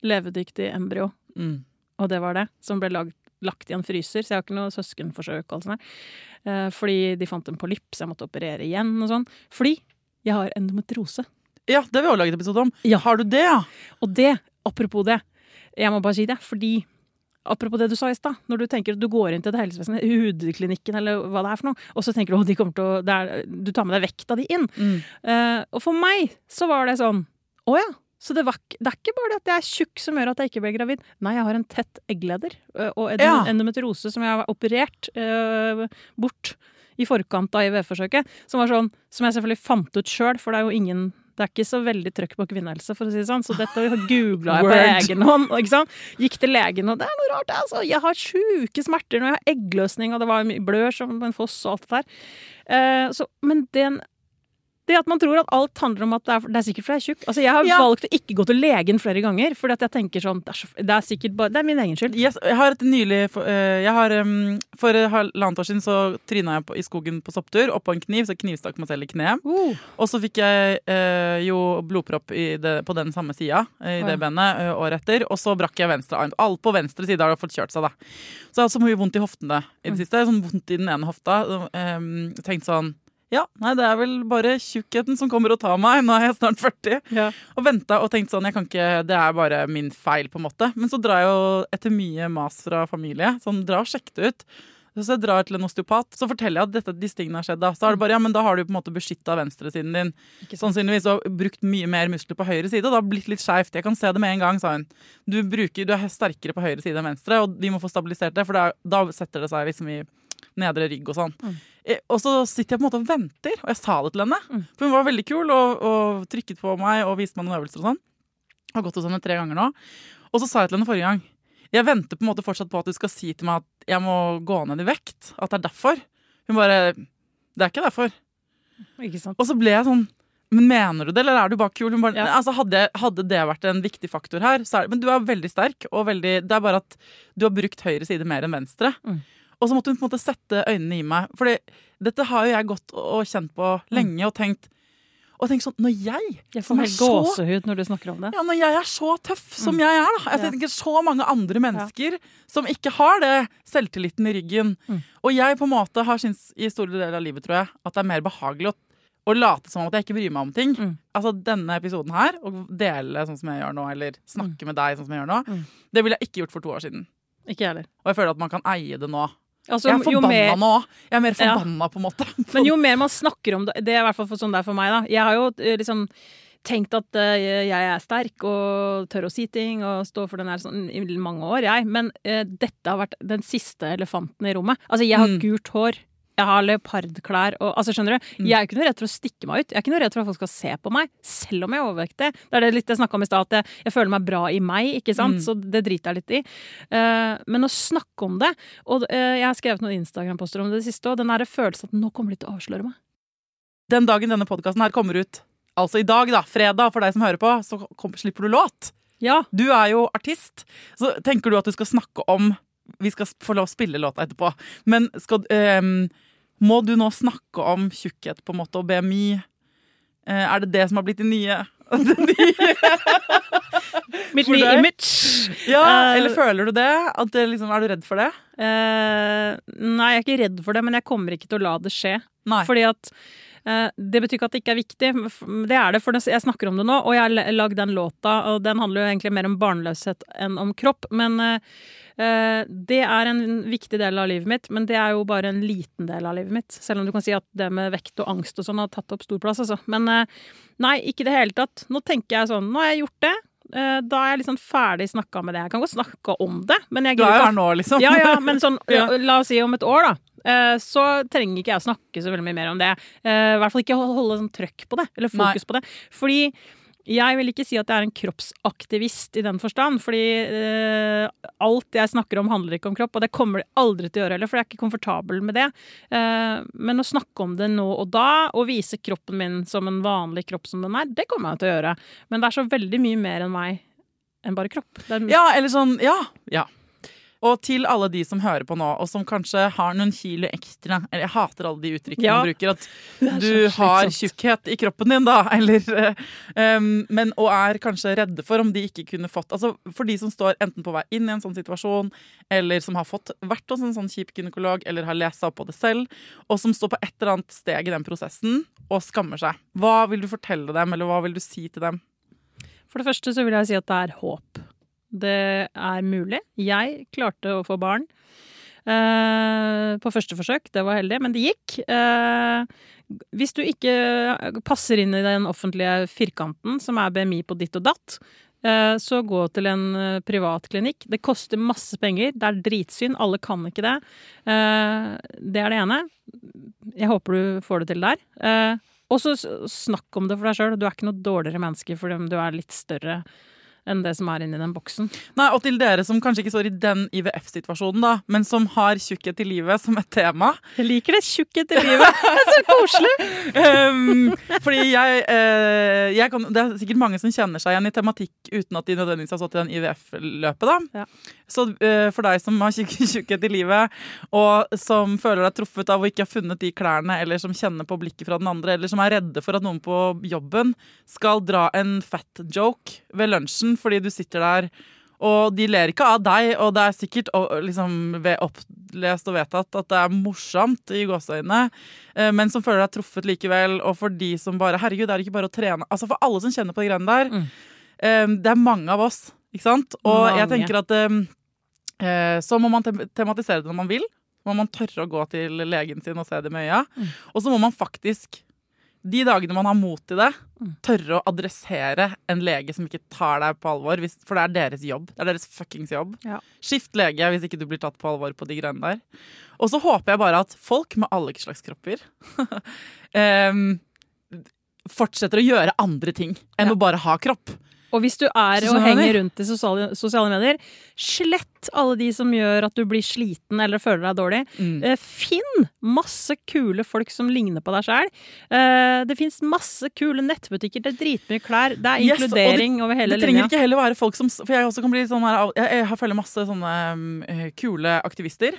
levedyktig embryo, Mm. og det var det, som ble lagt, lagt i en fryser, så jeg har ikke noe søskenforsøk og alt sånt der. Eh, fordi de fant en polypp, så jeg måtte operere igjen og sånn. Fordi jeg har endometrose. Ja, det har vi også laget episode om. Ja. Har du det, ja? Og det, apropos det, Jeg må bare si det, fordi Apropos det du sa i stad. Når du tenker at du går inn til det helsevesenet, hudklinikken eller hva det er for noe, og så tenker du at de kommer til å er, Du tar med deg vekta di inn. Mm. Uh, og for meg så var det sånn Å ja. Så det, var, det er ikke bare det at jeg er tjukk som gjør at jeg ikke blir gravid. Nei, jeg har en tett eggleder og en Ja. endometriose som jeg har operert eh, bort i forkant av IVF-forsøket. Som var sånn, som jeg selvfølgelig fant ut sjøl, for det er jo ingen det er ikke så veldig trøkk på kvinnehelse, for å si det sånn. Så dette googla jeg på egen hånd. Gikk til legen, og det er noe rart. Altså. Jeg har sjuke smerter når jeg har eggløsning, og det var mye blør som en foss og alt det der. Eh, så, men den det at man tror at alt handler om at det er, det er sikkert fordi jeg er tjukk. Altså, jeg har Ja. valgt å ikke gå til legen flere ganger, fordi at jeg tenker sånn Det er, så, det er sikkert bare Det er min egen skyld. Yes, jeg har et nylig eh, jeg har, for halvannet år siden så tryna jeg på, i skogen på sopptur oppå en kniv, så knivstakk meg selv i kneet. Uh, Og så fikk jeg eh, jo blodpropp i det, på den samme sida i Å, det ja. benet eh, året etter. Og så brakk jeg venstre arm. Alt på venstre side har fått kjørt seg, da. Så jeg har hatt så mye vondt i hoftene i det siste. Sånn vondt i den ene hofta. Um, tenkt sånn ja, nei, det er vel bare tjukkheten som kommer og tar meg. Nå er jeg snart 40. ja. Og venta og tenkte sånn, jeg kan ikke, det er bare min feil, på en måte. Men så drar jeg jo etter mye mas fra familie, sånn dra og sjekk det ut. Så jeg drar til en osteopat, så forteller jeg at dette, disse tingene har skjedd. Da. Så er det bare, ja, men da har du på en måte beskytta venstresiden din. Sannsynligvis og brukt mye mer muskler på høyre side, og det har blitt litt skeivt. Jeg kan se det med en gang, sa hun. Du, bruker, du er sterkere på høyre side enn venstre, og vi må få stabilisert det, for da, da setter det seg liksom i nedre rygg og sånn. Mm. Eh, Og så sitter jeg på en måte og venter, og jeg sa det til henne. Mm. For hun var veldig kul og, og trykket på meg og viste meg noen øvelser og sånn. Jeg har gått hos henne tre ganger nå. Og så sa jeg til henne forrige gang Jeg venter på en måte fortsatt på at du skal si til meg at jeg må gå ned i vekt. At det er derfor. Hun bare Det er ikke derfor. Ikke sant. Og så ble jeg sånn Men mener du det, eller er du bare kul? Bare, Ja. altså, hadde, hadde det vært en viktig faktor her, så er det Men du er veldig sterk, og veldig Det er bare at du har brukt høyre side mer enn venstre. Mm. Og så måtte hun på en måte sette øynene i meg. For dette har jo jeg gått og kjent på lenge og tenkt Og tenk sånn Når jeg Jeg får helt gåsehud når du snakker om det. ja, når jeg er så tøff som Mm. jeg er, da. Jeg tenker så mange andre mennesker som ikke har det selvtilliten i ryggen. Mm. Og jeg på en måte har syntes i store deler av livet, tror jeg, at det er mer behagelig å, å late som om at jeg ikke bryr meg om ting. Mm. Altså denne episoden her, å dele sånn som jeg gjør nå, eller snakke med deg sånn som jeg gjør nå, Mm. det ville jeg ikke gjort for to år siden. Ikke heller. Og jeg føler at man kan eie det nå. Altså, Jeg er forbanna mer- nå. Jeg er mer Ja. på en måte. Men jo mer man snakker om det Det er i hvert fall sånn det er for meg, da. Jeg har jo eh, liksom tenkt at uh, jeg er sterk og tør å si ting og stå for den her sånn i mange år, jeg. Men uh, dette har vært den siste elefanten i rommet. Altså, jeg har Mm. gult hår. Jeg har leopardklær og Altså, skjønner du? Mm. Jeg er ikke noe redd for å stikke meg ut. Jeg er ikke noe redd for at folk skal se på meg, selv om jeg er overvektig. Det er det litt jeg snakka om i stad, at jeg, jeg føler meg bra i meg, ikke sant? Mm. Så det driter jeg litt i. Uh, men å snakke om det Og uh, jeg har skrevet noen Instagram-poster om det det siste, og den derre følelsen at nå kommer de til å avsløre meg. Den dagen denne podkasten her kommer ut, altså i dag, da, fredag, for deg som hører på, så kom, slipper du låt. Ja. Du er jo artist, så tenker du at du skal snakke om Vi skal få lov å spille låta etterpå, men skal, eh, må du nå snakke om tjukkhet på en måte og BMI? Eh, er det det som har blitt det nye? Det nye? Mitt nye image. Ja, Eh, eller føler du det? At det liksom, er du redd for det? Eh, nei, jeg er ikke redd for det, men jeg kommer ikke til å la det skje. Nei. Fordi at Det betyr ikke at det ikke er viktig. Det er det, for jeg snakker om det nå. Og jeg har lagd den låta, og den handler jo egentlig mer om barnløshet enn om kropp. Men eh, eh, det er en viktig del av livet mitt, men det er jo bare en liten del av livet mitt. Selv om du kan si at det med vekt og angst og sånn har tatt opp stor plass, altså. Men eh, nei, ikke i det hele tatt. Nå tenker jeg sånn, nå har jeg gjort det. Eh, Da er jeg liksom ferdig snakka med det. Jeg kan godt snakke om det, men jeg Du er jo ikke her nå, liksom. ja, ja, men sånn, la oss si om et år, da. Eh, Så trenger ikke jeg å snakke så veldig mye mer om det. Eh, I hvert fall ikke holde sånn trøkk på det, eller fokus på det. Fordi jeg vil ikke si at jeg er en kroppsaktivist i den forstand. Fordi eh, alt jeg snakker om, handler ikke om kropp, og det kommer de aldri til å gjøre heller, for jeg er ikke komfortabel med det. Eh, men å snakke om det nå og da, og vise kroppen min som en vanlig kropp som den er, det kommer jeg til å gjøre. Men det er så veldig mye mer enn meg enn bare kropp. Det er, Ja, eller sånn, ja, ja. Og til alle de som hører på nå, og som kanskje har noen kilo ekstra Eller jeg hater alle de uttrykkene Ja. man bruker. At du har tjukkhet i kroppen din, da. Eller, um, men, og er kanskje redde for om de ikke kunne fått Altså for de som står enten på vei inn i en sånn situasjon, eller som har fått vært hos en sånn kjip gynekolog, eller har lest seg opp på det selv, og som står på et eller annet steg i den prosessen og skammer seg. Hva vil du fortelle dem, eller hva vil du si til dem? For det første så vil jeg si at det er håp. Det er mulig. Jeg klarte å få barn Uh, på første forsøk. Det var heldig, men det gikk. Uh, hvis du ikke passer inn i den offentlige firkanten, som er BMI på ditt og datt, eh, så gå til en privat klinikk. Det koster masse penger. Det er dritsyn. Alle kan ikke det. Det er det ene. Jeg håper du får det til der. Og så snakk om det for deg sjøl. Du er ikke noe dårligere menneske fordi du er litt større enn det som er inni den boksen. Nei, Og til dere som kanskje ikke står i den IVF-situasjonen, da, men som har tjukkhet i livet som et tema. Jeg liker det tjukkhet i livet. Det er så koselig. Um, fordi jeg, uh, jeg kan, Det er sikkert mange som kjenner seg igjen i tematikk uten at de nødvendigvis har stått i den IVF-løpet. da. Ja. Så uh, for deg som har tjukk, tjukkhet i livet, og som føler deg truffet av å ikke ha funnet de klærne, eller som kjenner på blikket fra den andre, eller som er redde for at noen på jobben skal dra en fat joke ved lunsjen fordi du sitter der og de ler ikke av deg, og det er sikkert liksom, opplest og vedtatt at det er morsomt i gåseøynene, eh, men som føler deg truffet likevel. Og for de som bare Herregud, det er ikke bare å trene. Altså For alle som kjenner på de greiene der. Mm. eh, Det er mange av oss, ikke sant? Og jeg tenker at eh, så må man tematisere det når man vil. Må man tørre å gå til legen sin og se det med øya. Mm. Og så må man faktisk de dagene man har mot til det, Mm. tørre å adressere en lege som ikke tar deg på alvor. Hvis, for det er deres jobb. Det er deres fuckings jobb. Ja. Skift lege hvis ikke du blir tatt på alvor på de greiene der. Og så håper jeg bare at folk med alle slags kropper um, fortsetter å gjøre andre ting enn Ja. å bare ha kropp. Og hvis du er og henger rundt i sosiale, sosiale medier, slett alle de som gjør at du blir sliten eller føler deg dårlig. Mm. Eh, Finn masse kule folk som ligner på deg sjøl. Det fins masse kule nettbutikker, det er dritmye klær. Det er Yes, det- inkludering over hele Det trenger linja. ikke heller være folk som For jeg også kan bli sånn her Jeg, jeg har følger masse sånne um, eh, kule aktivister.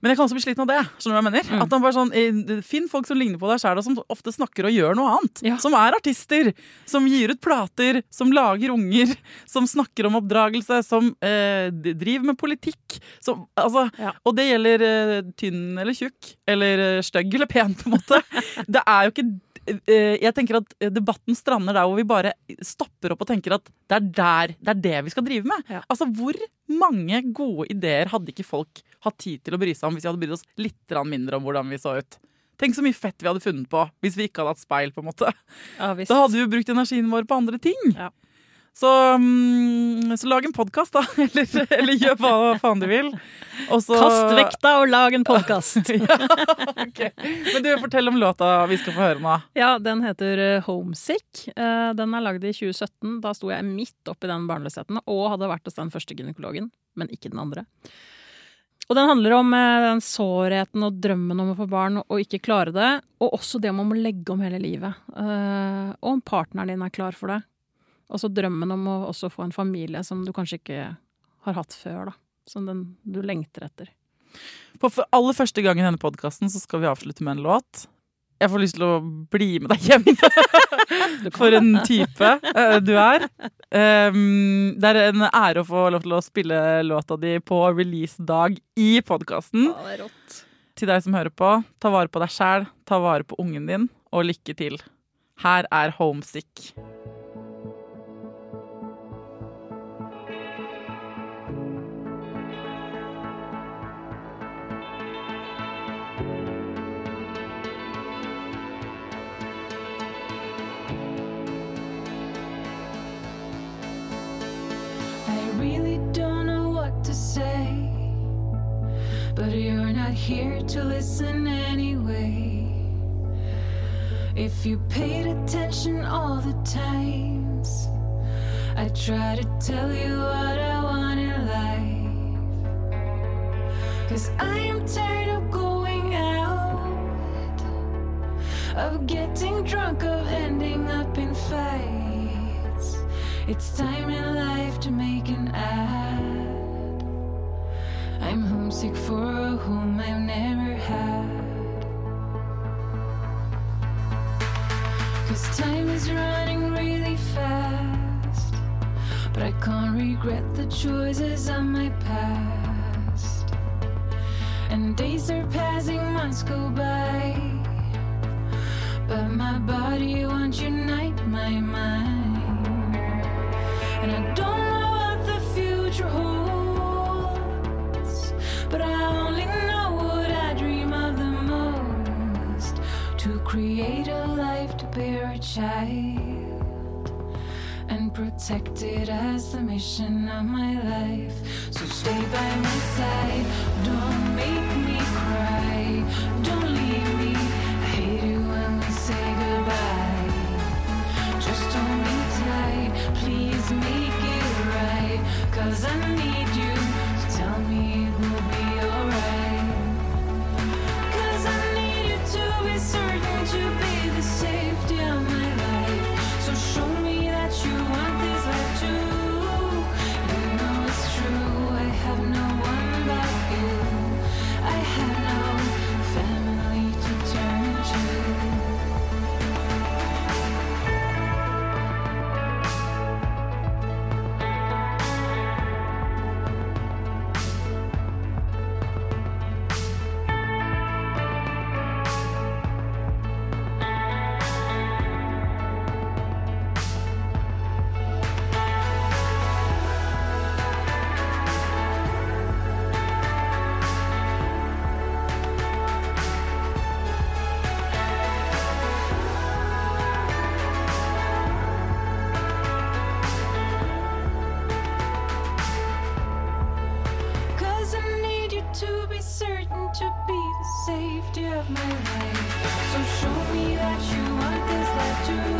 Men jeg kan også bli sliten av det. Skjønner du hva jeg mener? Mm. At han bare sånn, Finn folk som ligner på deg sjæl, og som ofte snakker og gjør noe annet. Ja. Som er artister. Som gir ut plater. Som lager unger. Som snakker om oppdragelse. Som eh, driver med politikk. Som, altså, Ja. Og det gjelder eh, tynn eller tjukk. Eller eh, stygg eller pen, på en måte. det er jo ikke jeg tenker at debatten strander der hvor vi bare stopper opp og tenker at det er der, det er det vi skal drive med. Ja. Altså, Hvor mange gode ideer hadde ikke folk hatt tid til å bry seg om hvis vi hadde brydd oss litt mindre om hvordan vi så ut? Tenk så mye fett vi hadde funnet på hvis vi ikke hadde hatt speil. på en måte. Ja. Da hadde vi jo brukt energien vår på andre ting. Ja. Så, mm, så lag en podkast, da. Eller, eller gjør hva faen du vil. Også... Kast vekta og lag en podkast. ja, okay. Men du, fortell om låta vi skal få høre nå. Ja, den heter eh, Homesick. Eh, Den er lagd i 2017. Da sto jeg midt oppi den barnløsheten og hadde vært hos den første gynekologen, men ikke den andre. Og den handler om eh, den sårheten og drømmen om å få barn og ikke klare det. Og også det om å legge om hele livet. Og om partneren din er klar for det. Og så drømmen om å også få en familie som du kanskje ikke har hatt før. da. Som den du lengter etter. På for aller første gang i denne podkasten skal vi avslutte med en låt. Jeg får lyst til å bli med deg hjem. For en type eh, du er. Um, det er en ære å få lov til å spille låta di på release-dag i podkasten. er. Til deg som hører på, ta vare på deg sjæl, ta vare på ungen din, og lykke til. Her er Homesick. But you're not here to listen anyway. If you paid attention all the times, I try to tell you what I want in life. Cause I am tired of going out, of getting drunk, of ending up in fights. It's time in life to make an ad. I'm homesick for a home I've never had. Cause time is running really fast. But I can't regret the choices of my past. And days are passing, months go by. But my body won't unite my mind. Create a life to bear a child and protect it as the mission of my life. So stay by my side, don't make me cry, don't leave me. I hate it when we say goodbye. Just hold me tight, please make it right. Cause I of my life. So show me that you want this life too.